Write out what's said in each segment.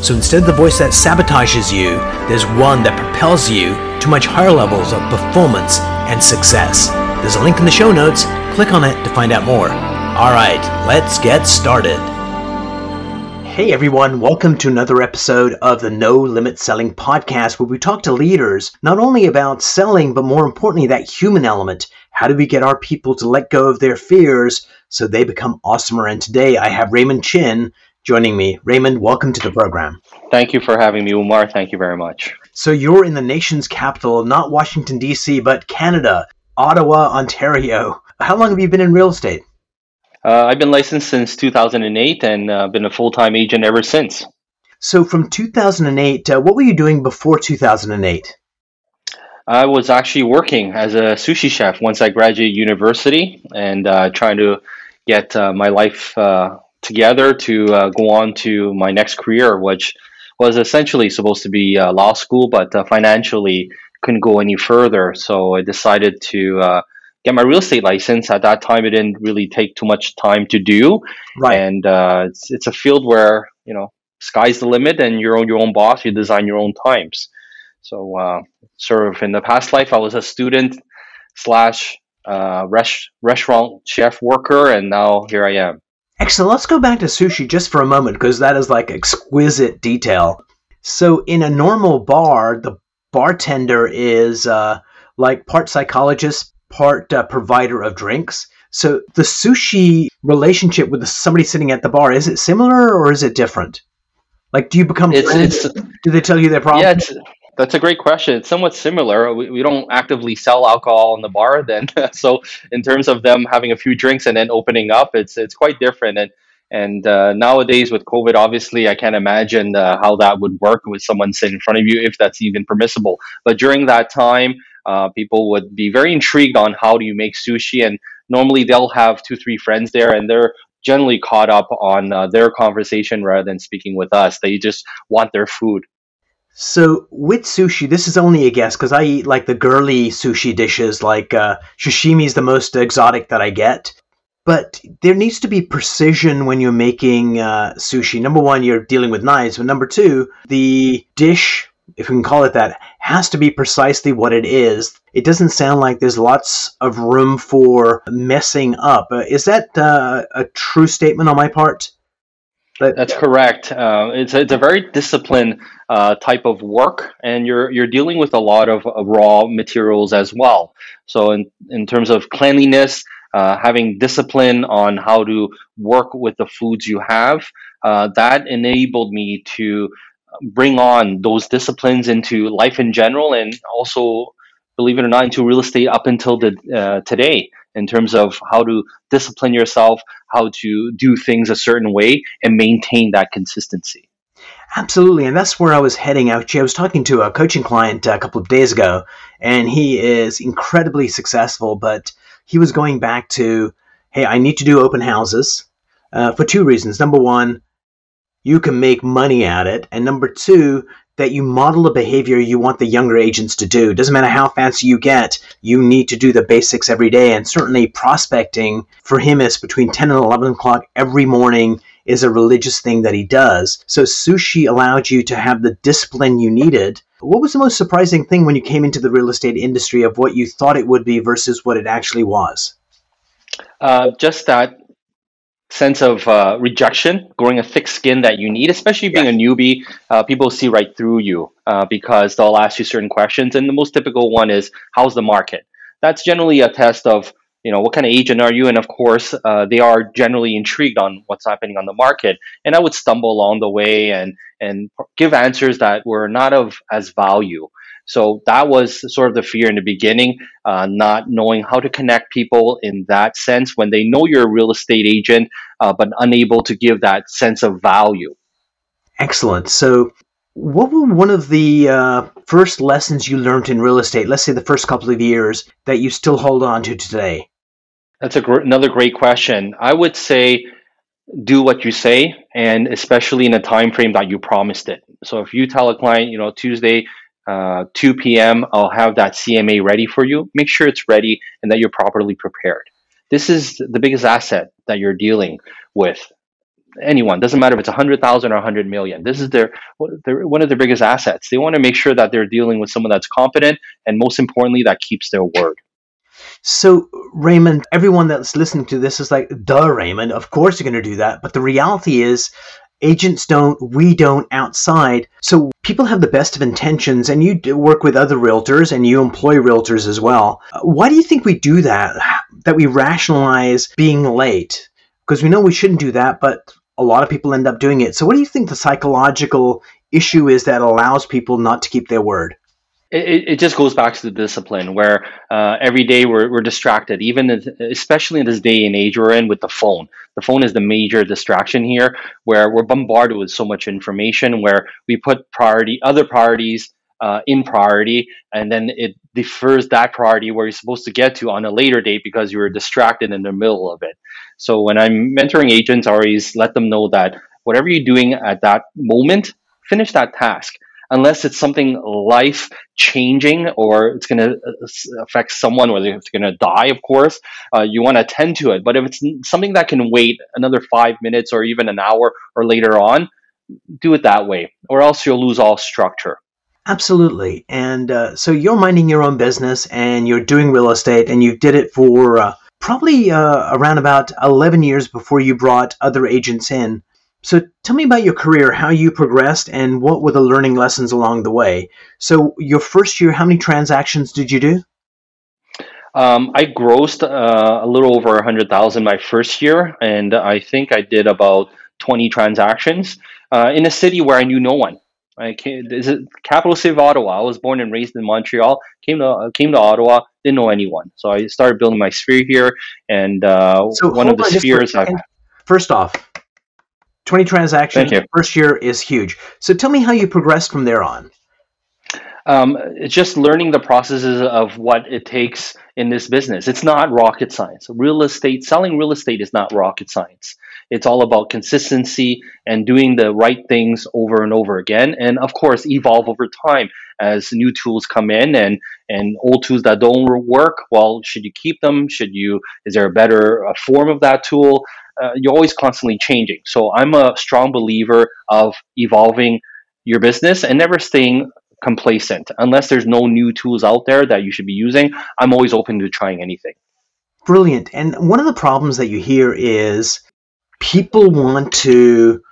So instead of the voice that sabotages you, there's one that propels you to much higher levels of performance and success. There's a link in the show notes. Click on it to find out more. All right, let's get started. Hey everyone, welcome to another episode of the No Limit Selling Podcast, where we talk to leaders not only about selling, but more importantly, that human element. How do we get our people to let go of their fears so they become awesomer? And today I have Raymond Chin joining me. Raymond, welcome to the program. Thank you for having me, Umar. Thank you very much. So you're in the nation's capital, not Washington, D.C., but Canada, Ottawa, Ontario. How long have you been in real estate? Uh, I've been licensed since 2008 and uh, been a full time agent ever since. So, from 2008, uh, what were you doing before 2008? I was actually working as a sushi chef once I graduated university and uh, trying to get uh, my life uh, together to go on to my next career, which was essentially supposed to be law school, but financially couldn't go any further. So, I decided to get my real estate license. At that time, it didn't really take too much time to do, right. and uh, it's it's a field where you know sky's the limit, and you're your own boss. You design your own times. So, uh, sort of in the past life, I was a student slash uh, res- restaurant chef worker, and now here I am. Excellent. Let's go back to sushi just for a moment because that is like exquisite detail. So, in a normal bar, the bartender is uh, like part psychologist, part uh, provider of drinks. So the sushi relationship with somebody sitting at the bar is it similar or is it different? Like, do you become it's, friends? It's, do they tell you their problems? Yeah, that's a great question. It's somewhat similar. We, we don't actively sell alcohol in the bar, then. so in terms of them having a few drinks and then opening up, it's it's quite different. And and uh, nowadays with COVID, obviously, I can't imagine uh, how that would work with someone sitting in front of you if that's even permissible. But during that time, uh, people would be very intrigued on how do you make sushi, and normally they'll have two, three friends there, and they're generally caught up on uh, their conversation rather than speaking with us. They just want their food. So with sushi, this is only a guess because I eat like the girly sushi dishes. Like uh, sashimi is the most exotic that I get, but there needs to be precision when you're making uh, sushi. Number one, you're dealing with knives, but number two, the dish if we can call it that, has to be precisely what it is. It doesn't sound like there's lots of room for messing up. Uh, is that uh, a true statement on my part? But, That's correct. Uh, it's, a, it's a very disciplined uh, type of work, and you're you're dealing with a lot of uh, raw materials as well. So in in terms of cleanliness, uh, having discipline on how to work with the foods you have, that enabled me to bring on those disciplines into life in general and also believe it or not into real estate up until the, uh, today in terms of how to discipline yourself how to do things a certain way and maintain that consistency Absolutely, and that's where I was heading. Actually, I was talking to a coaching client a couple of days ago, and he is incredibly successful. But he was going back to, "Hey, I need to do open houses uh, for two reasons. Number one, you can make money at it. And number two, that you model a behavior you want the younger agents to do. Doesn't matter how fancy you get, you need to do the basics every day. And certainly prospecting for him is between 10 and 11 o'clock every morning is a religious thing that he does. So sushi allowed you to have the discipline you needed. What was the most surprising thing when you came into the real estate industry of what you thought it would be versus what it actually was? Uh, just that sense of uh, rejection, growing a thick skin that you need, especially being a newbie. Uh, people see right through you uh, because they'll ask you certain questions, and the most typical one is, "How's the market?" That's generally a test of you know what kind of agent are you, and of course uh, they are generally intrigued on what's happening on the market. And I would stumble along the way and and give answers that were not of as value. So that was sort of the fear in the beginning, uh, not knowing how to connect people in that sense when they know you're a real estate agent, uh, but unable to give that sense of value. Excellent. So What were one of the uh, first lessons you learned in real estate, let's say the first couple of years, that you still hold on to today? That's a gr- another great question. I would say do what you say and especially in a time frame that you promised it. So if you tell a client, you know, Tuesday uh, 2 p.m., I'll have that CMA ready for you. Make sure it's ready and that you're properly prepared. This is the biggest asset that you're dealing with. Anyone doesn't matter if it's 100,000 or 100 million. This is their, their one of their biggest assets. They want to make sure that they're dealing with someone that's competent and most importantly that keeps their word. So, Raymond, everyone that's listening to this is like, duh, Raymond, of course you're going to do that. But the reality is, agents don't, we don't outside. So people have the best of intentions, and you work with other realtors and you employ realtors as well. Uh, why do you think we do that? That we rationalize being late? Because we know we shouldn't do that, but a lot of people end up doing it. So, what do you think the psychological issue is that allows people not to keep their word? It, it just goes back to the discipline where uh, every day we're, we're distracted. Even especially in this day and age we're in with the phone. The phone is the major distraction here where we're bombarded with so much information where we put priority other priorities uh, in priority and then it defers that priority where you're supposed to get to on a later date because you were distracted in the middle of it. So when i'm mentoring agents i always let them know that whatever you're doing at that moment finish that task unless it's something life changing or it's going to uh, affect someone, whether it's going to die, of course, uh, you want to attend to it. But if it's something that can wait another five minutes or even an hour or later on, do it that way, or else you'll lose all structure. Absolutely. And uh, so you're minding your own business and you're doing real estate and you did it for uh, probably uh, around about 11 years before you brought other agents in. So tell me about your career, how you progressed, and what were the learning lessons along the way. So your first year, how many transactions did you do? Um, I grossed uh, a little over a hundred thousand my first year, and I think I did about twenty transactions uh, in a city where I knew no one. I came, is capital city of Ottawa? I was born and raised in Montreal. Came to came to Ottawa, didn't know anyone, so I started building my sphere here. And uh, so one of the spheres. First off, 20 transactions first year is huge. So tell me how you progressed from there on. Um, it's just learning the processes of what it takes in this business. It's not rocket science. Real estate, selling real estate is not rocket science. It's all about consistency and doing the right things over and over again. And of course, evolve over time as new tools come in and, and old tools that don't work. Well, should you keep them? Should you, is there a better form of that tool? Uh, you're always constantly changing. So I'm a strong believer of evolving your business and never staying complacent. Unless there's no new tools out there that you should be using, I'm always open to trying anything. Brilliant. And one of the problems that you hear is people want to.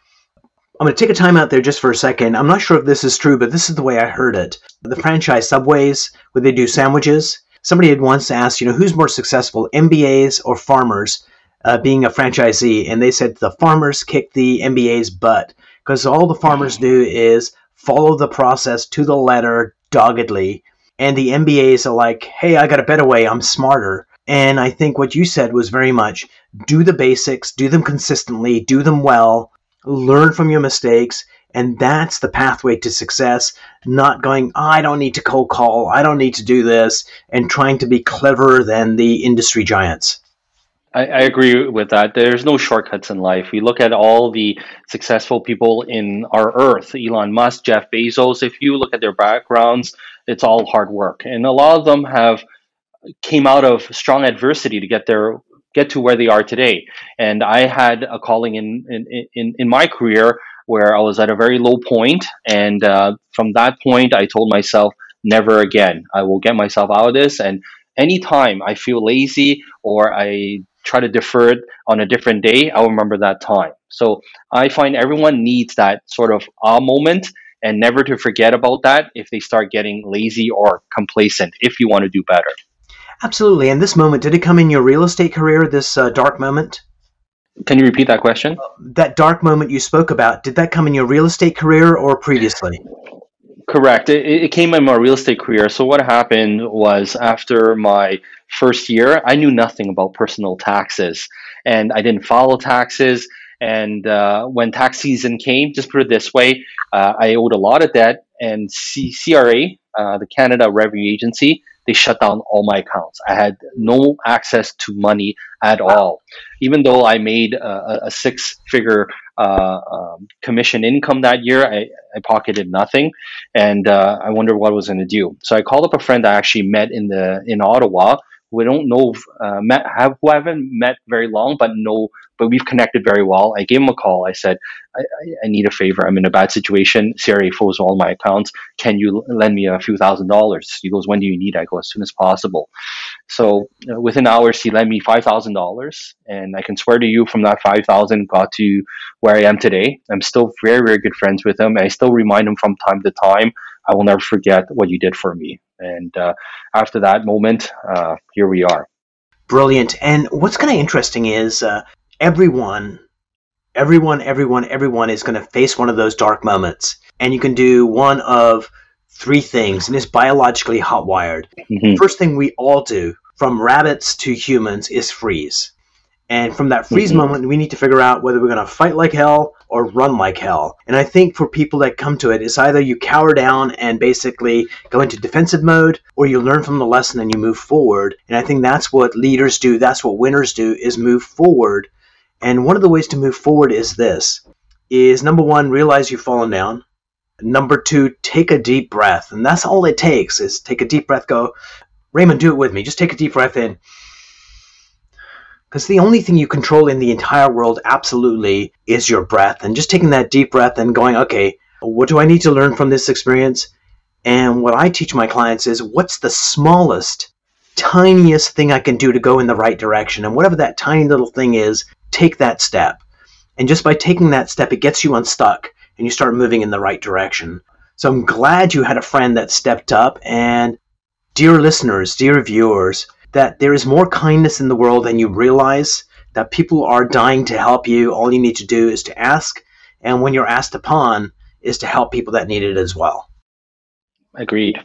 I'm going to take a time out there just for a second. I'm not sure if this is true, but this is the way I heard it. The franchise Subways, where they do sandwiches, somebody had once asked, you know, who's more successful, MBAs or farmers? Uh, being a franchisee, and they said the farmers kick the MBA's butt because all the farmers do is follow the process to the letter doggedly, and the MBA's are like, "Hey, I got a better way. I'm smarter." And I think what you said was very much do the basics, do them consistently, do them well, learn from your mistakes, and that's the pathway to success. Not going, oh, I don't need to cold call, I don't need to do this, and trying to be cleverer than the industry giants. I, I, agree with that. There's no shortcuts in life. We look at all the successful people in our earth, Elon Musk, Jeff Bezos. If you look at their backgrounds, it's all hard work. And a lot of them have came out of strong adversity to get their get to where they are today. And I had a calling in in, in, in my career where I was at a very low point, and uh, from that point, I told myself, never again. I will get myself out of this. And anytime I feel lazy or I try to defer it on a different day, I'll remember that time. So I find everyone needs that sort of ah moment and never to forget about that if they start getting lazy or complacent if you want to do better. Absolutely. And this moment, did it come in your real estate career, this uh, dark moment? Can you repeat that question? That dark moment you spoke about, did that come in your real estate career or previously? Correct. It, it came in my real estate career. So what happened was after my first year, I knew nothing about personal taxes, and I didn't follow taxes. And uh, when tax season came, just put it this way, uh, I owed a lot of debt, and C- CRA, uh, the Canada Revenue Agency, they shut down all my accounts. I had no access to money at all. Even though I made a, a six figure uh, um, commission income that year, I, I pocketed nothing. And uh, I wondered what I was going to do. So I called up a friend I actually met in, the, in Ottawa we don't know uh, met have who haven't met very long, but know but we've connected very well. I gave him a call. I said, I, I, I need a favor. I'm in a bad situation. CRA froze all my accounts. Can you lend me a few thousand dollars? He goes, When do you need? I go, As soon as possible. So uh, within hours, he lent me five thousand dollars, and I can swear to you, from that five thousand got to where I am today. I'm still very, very good friends with him. I still remind him from time to time. I will never forget what you did for me. And uh, after that moment, uh, here we are. Brilliant. And what's kind of interesting is uh, everyone, everyone, everyone, everyone is going to face one of those dark moments. And you can do one of three things, and it's biologically hotwired. Mm-hmm. First thing we all do, from rabbits to humans, is freeze. And from that freeze mm-hmm. moment, we need to figure out whether we're going to fight like hell or run like hell. And I think for people that come to it, it's either you cower down and basically go into defensive mode, or you learn from the lesson and you move forward. And I think that's what leaders do. That's what winners do is move forward. And one of the ways to move forward is this is number one, realize you've fallen down. Number two, take a deep breath. And that's all it takes is take a deep breath, go, Raymond, do it with me. Just take a deep breath in because the only thing you control in the entire world absolutely is your breath. And just taking that deep breath and going, okay, what do I need to learn from this experience? And what I teach my clients is what's the smallest, tiniest thing I can do to go in the right direction? And whatever that tiny little thing is, take that step. And just by taking that step, it gets you unstuck and you start moving in the right direction. So I'm glad you had a friend that stepped up. And dear listeners, dear viewers, that there is more kindness in the world than you realize, that people are dying to help you. All you need to do is to ask, and when you're asked upon, is to help people that need it as well. Agreed.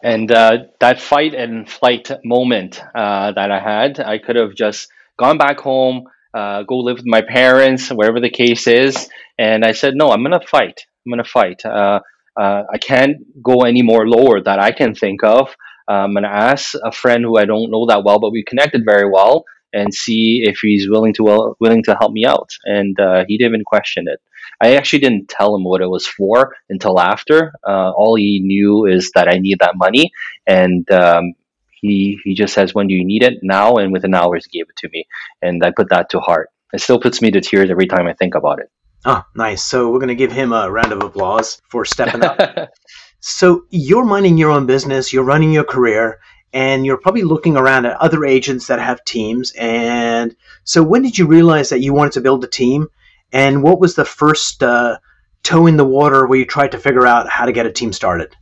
And uh, that fight and flight moment uh, that I had, I could have just gone back home, uh, go live with my parents, wherever the case is. And I said, no, I'm going to fight. I'm going to fight. Uh, uh, I can't go any more lower that I can think of um, and ask a friend who I don't know that well, but we connected very well, and see if he's willing to well, willing to help me out. And uh, he didn't even question it. I actually didn't tell him what it was for until after. Uh, all he knew is that I need that money, and um, he he just says, "When do you need it?" Now, and within hours, he gave it to me, and I put that to heart. It still puts me to tears every time I think about it. Oh, nice. So we're going to give him a round of applause for stepping up. So you're minding your own business, you're running your career, and you're probably looking around at other agents that have teams. And so, when did you realize that you wanted to build a team? And what was the first uh, toe in the water where you tried to figure out how to get a team started?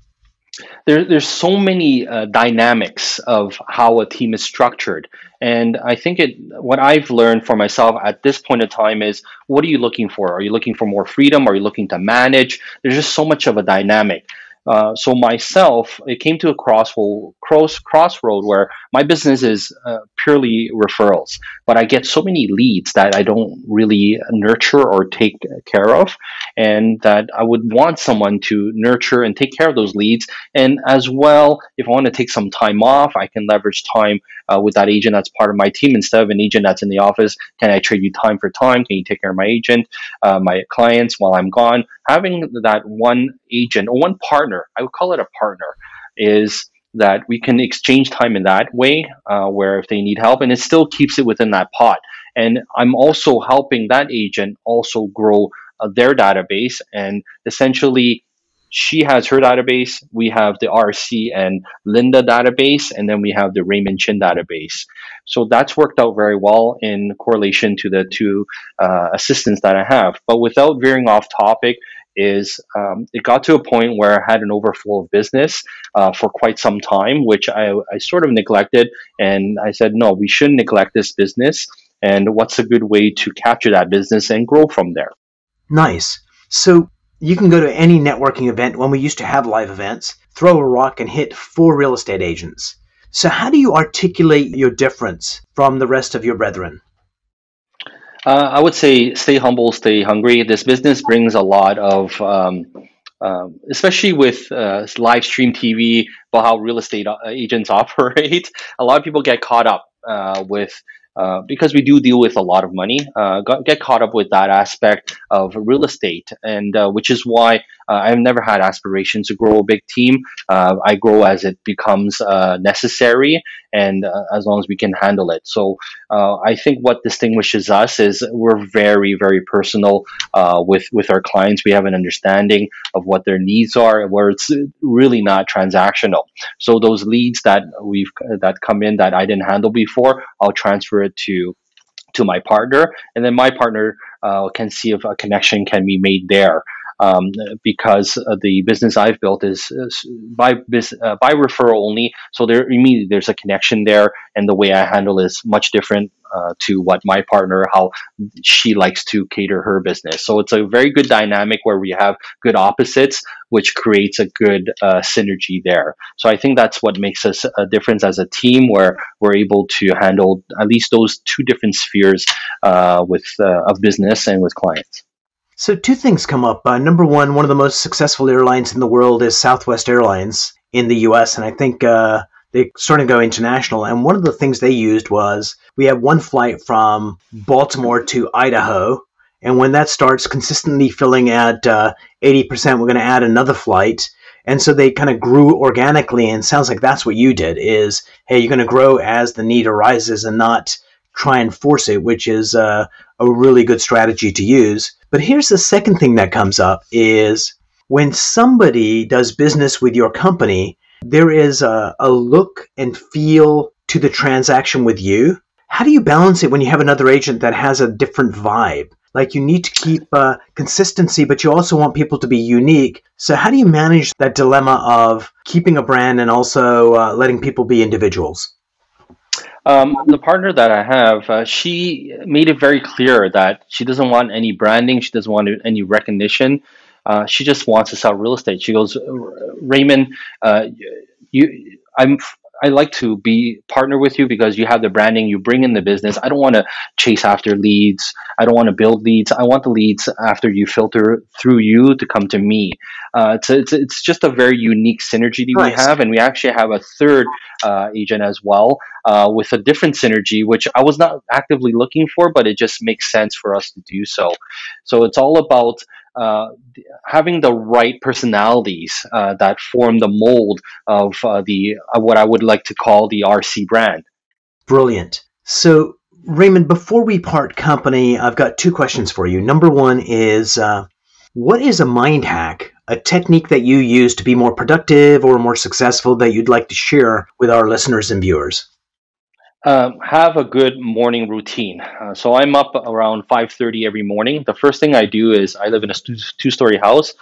There, there's so many uh, dynamics of how a team is structured. And I think it, what I've learned for myself at this point in time is what are you looking for? Are you looking for more freedom? Are you looking to manage? There's just so much of a dynamic. Uh, so myself, it came to a crossroad, cross, crossroad where my business is uh, purely referrals, but I get so many leads that I don't really nurture or take care of, and that I would want someone to nurture and take care of those leads. And as well, if I want to take some time off, I can leverage time uh, with that agent that's part of my team instead of an agent that's in the office. Can I trade you time for time? Can you take care of my agent, uh, my clients while I'm gone? Having that one agent or one partner, I would call it a partner, is that we can exchange time in that way uh, where if they need help and it still keeps it within that pot and i'm also helping that agent also grow uh, their database and essentially she has her database we have the rc and linda database and then we have the raymond chin database so that's worked out very well in correlation to the two uh, assistants that i have but without veering off topic is um, it got to a point where I had an overflow of business uh, for quite some time, which I, I sort of neglected. And I said, no, we shouldn't neglect this business. And what's a good way to capture that business and grow from there? Nice. So you can go to any networking event when we used to have live events, throw a rock and hit four real estate agents. So, how do you articulate your difference from the rest of your brethren? Uh, I would say stay humble, stay hungry. This business brings a lot of, um, um, especially with uh, live stream TV, about how real estate uh, agents operate. A lot of people get caught up uh, with uh, because we do deal with a lot of money, uh, got, get caught up with that aspect of real estate, and uh, which is why Uh, I've never had aspirations to grow a big team. Uh, I grow as it becomes uh, necessary, and uh, as long as we can handle it. So I think what distinguishes us is we're very, very personal with with our clients. We have an understanding of what their needs are, where it's really not transactional. So those leads that we've that come in that I didn't handle before, I'll transfer it to to my partner, and then my partner uh, can see if a connection can be made there. Um, because uh, the business I've built is, is by uh, by referral only, so there immediately there's a connection there, and the way I handle is much different uh, to what my partner how she likes to cater her business. So it's a very good dynamic where we have good opposites, which creates a good uh, synergy there. So I think that's what makes us a difference as a team, where we're able to handle at least those two different spheres uh, with uh, of business and with clients. So two things come up. Uh, number one, one of the most successful airlines in the world is Southwest Airlines in the U.S., and I think uh, they started to go international. And one of the things they used was we have one flight from Baltimore to Idaho. And when that starts consistently filling at uh, 80%, we're going to add another flight. And so they kind of grew organically. And sounds like that's what you did is, hey, you're going to grow as the need arises and not try and force it, which is uh, a really good strategy to use. But here's the second thing that comes up is when somebody does business with your company, there is a, a look and feel to the transaction with you. How do you balance it when you have another agent that has a different vibe? Like you need to keep uh, consistency, but you also want people to be unique. So how do you manage that dilemma of keeping a brand and also uh, letting people be individuals? Um, the partner that I have, uh, she made it very clear that she doesn't want any branding, she doesn't want any recognition. Uh, she just wants to sell real estate. She goes, Raymond, uh, you, I'm, I like to be partner with you because you have the branding, you bring in the business. I don't want to chase after leads. I don't want to build leads. I want the leads after you filter through you to come to me. Uh, it's, it's, it's just a very unique synergy that nice. we have, and we actually have a third uh, agent as well uh, with a different synergy, which I was not actively looking for, but it just makes sense for us to do so. So it's all about uh, having the right personalities uh, that form the mold of uh, the uh, what I would like to call the RC brand. Brilliant. So, Raymond, before we part company, I've got two questions for you. Number one is uh, what is a mind hack, a technique that you use to be more productive or more successful that you'd like to share with our listeners and viewers? Um, have a good morning routine. Uh, so I'm up around 5:30 every morning. The first thing I do is I live in a two-story house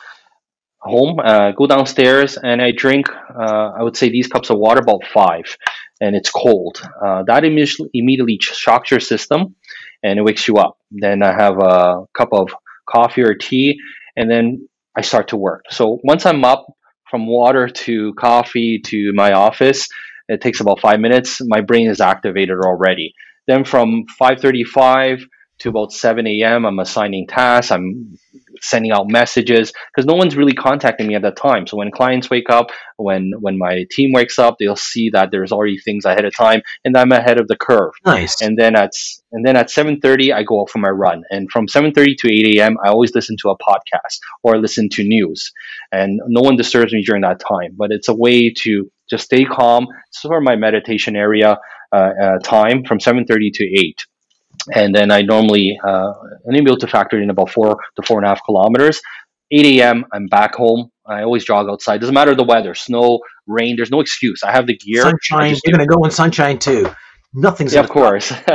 home. Uh, go downstairs and I drink. Uh, I would say these cups of water about five, and it's cold. Uh, that immediately immediately shocks your system, and it wakes you up. Then I have a cup of coffee or tea, and then I start to work. So once I'm up from water to coffee to my office it takes about five minutes. My brain is activated already. Then from 5:35 to about 7 a.m., I'm assigning tasks. I'm sending out messages because no one's really contacting me at that time. So when clients wake up, when when my team wakes up, they'll see that there's already things ahead of time, and I'm ahead of the curve. Nice. And then at and then at 7:30, I go out for my run. And from 7:30 to 8 a.m., I always listen to a podcast or listen to news, and no one disturbs me during that time. But it's a way to just stay calm. It's sort of my meditation area uh, uh, time from 7:30 to 8 and then I normally uh, I'm able to factor in about four to four and a half kilometers. 8 a.m. I'm back home. I always jog outside. Doesn't matter the weather, snow, rain. There's no excuse. I have the gear. Sunshine. You're gonna go in sunshine too. Nothing's yeah, of course.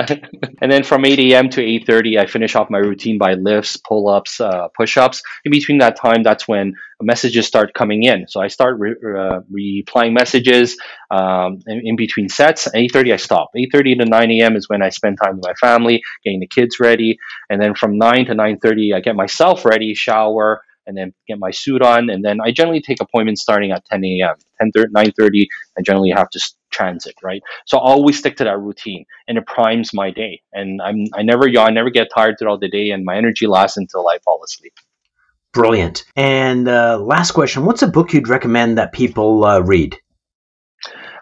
and then from 8 a.m. to 8:30, I finish off my routine by lifts, pull-ups, uh, push-ups. In between that time, that's when messages start coming in. So I start re- uh, replying messages um, in, in, between sets. 8:30, I stop. 8:30 to 9 a.m. is when I spend time with my family, getting the kids ready, and then from 9 to 9:30, I get myself ready, shower, and then get my suit on. And then I generally take appointments starting at 10 a.m. 10 9:30. I generally have to transit, right? So I always stick to that routine, and it primes my day. And I'm I never yawn, I never get tired throughout the day, and my energy lasts until I fall asleep. Brilliant. And uh, last question: What's a book you'd recommend that people uh, read?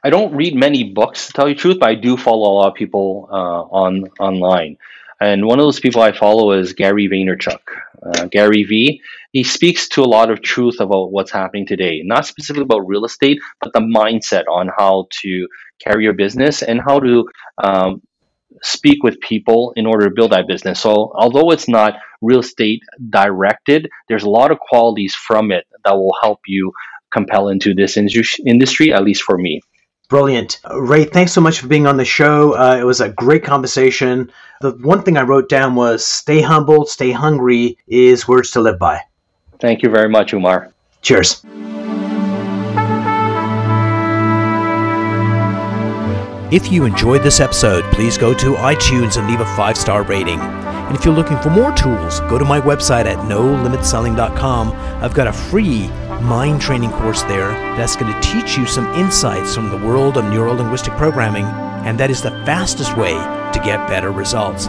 I don't read many books to tell you the truth, but I do follow a lot of people uh, on online. And one of those people I follow is Gary Vaynerchuk. Uh, Gary V. He speaks to a lot of truth about what's happening today, not specifically about real estate, but the mindset on how to carry your business and how to um, speak with people in order to build that business. So, although it's not real estate directed, there's a lot of qualities from it that will help you compel into this industry, at least for me. Brilliant. Ray, thanks so much for being on the show. Uh, it was a great conversation. The one thing I wrote down was stay humble, stay hungry is words to live by. Thank you very much, Umar. Cheers. If you enjoyed this episode, please go to iTunes and leave a five star rating. And if you're looking for more tools, go to my website at nolimitselling.com. I've got a free mind training course there that's going to teach you some insights from the world of neuro linguistic programming, and that is the fastest way to get better results.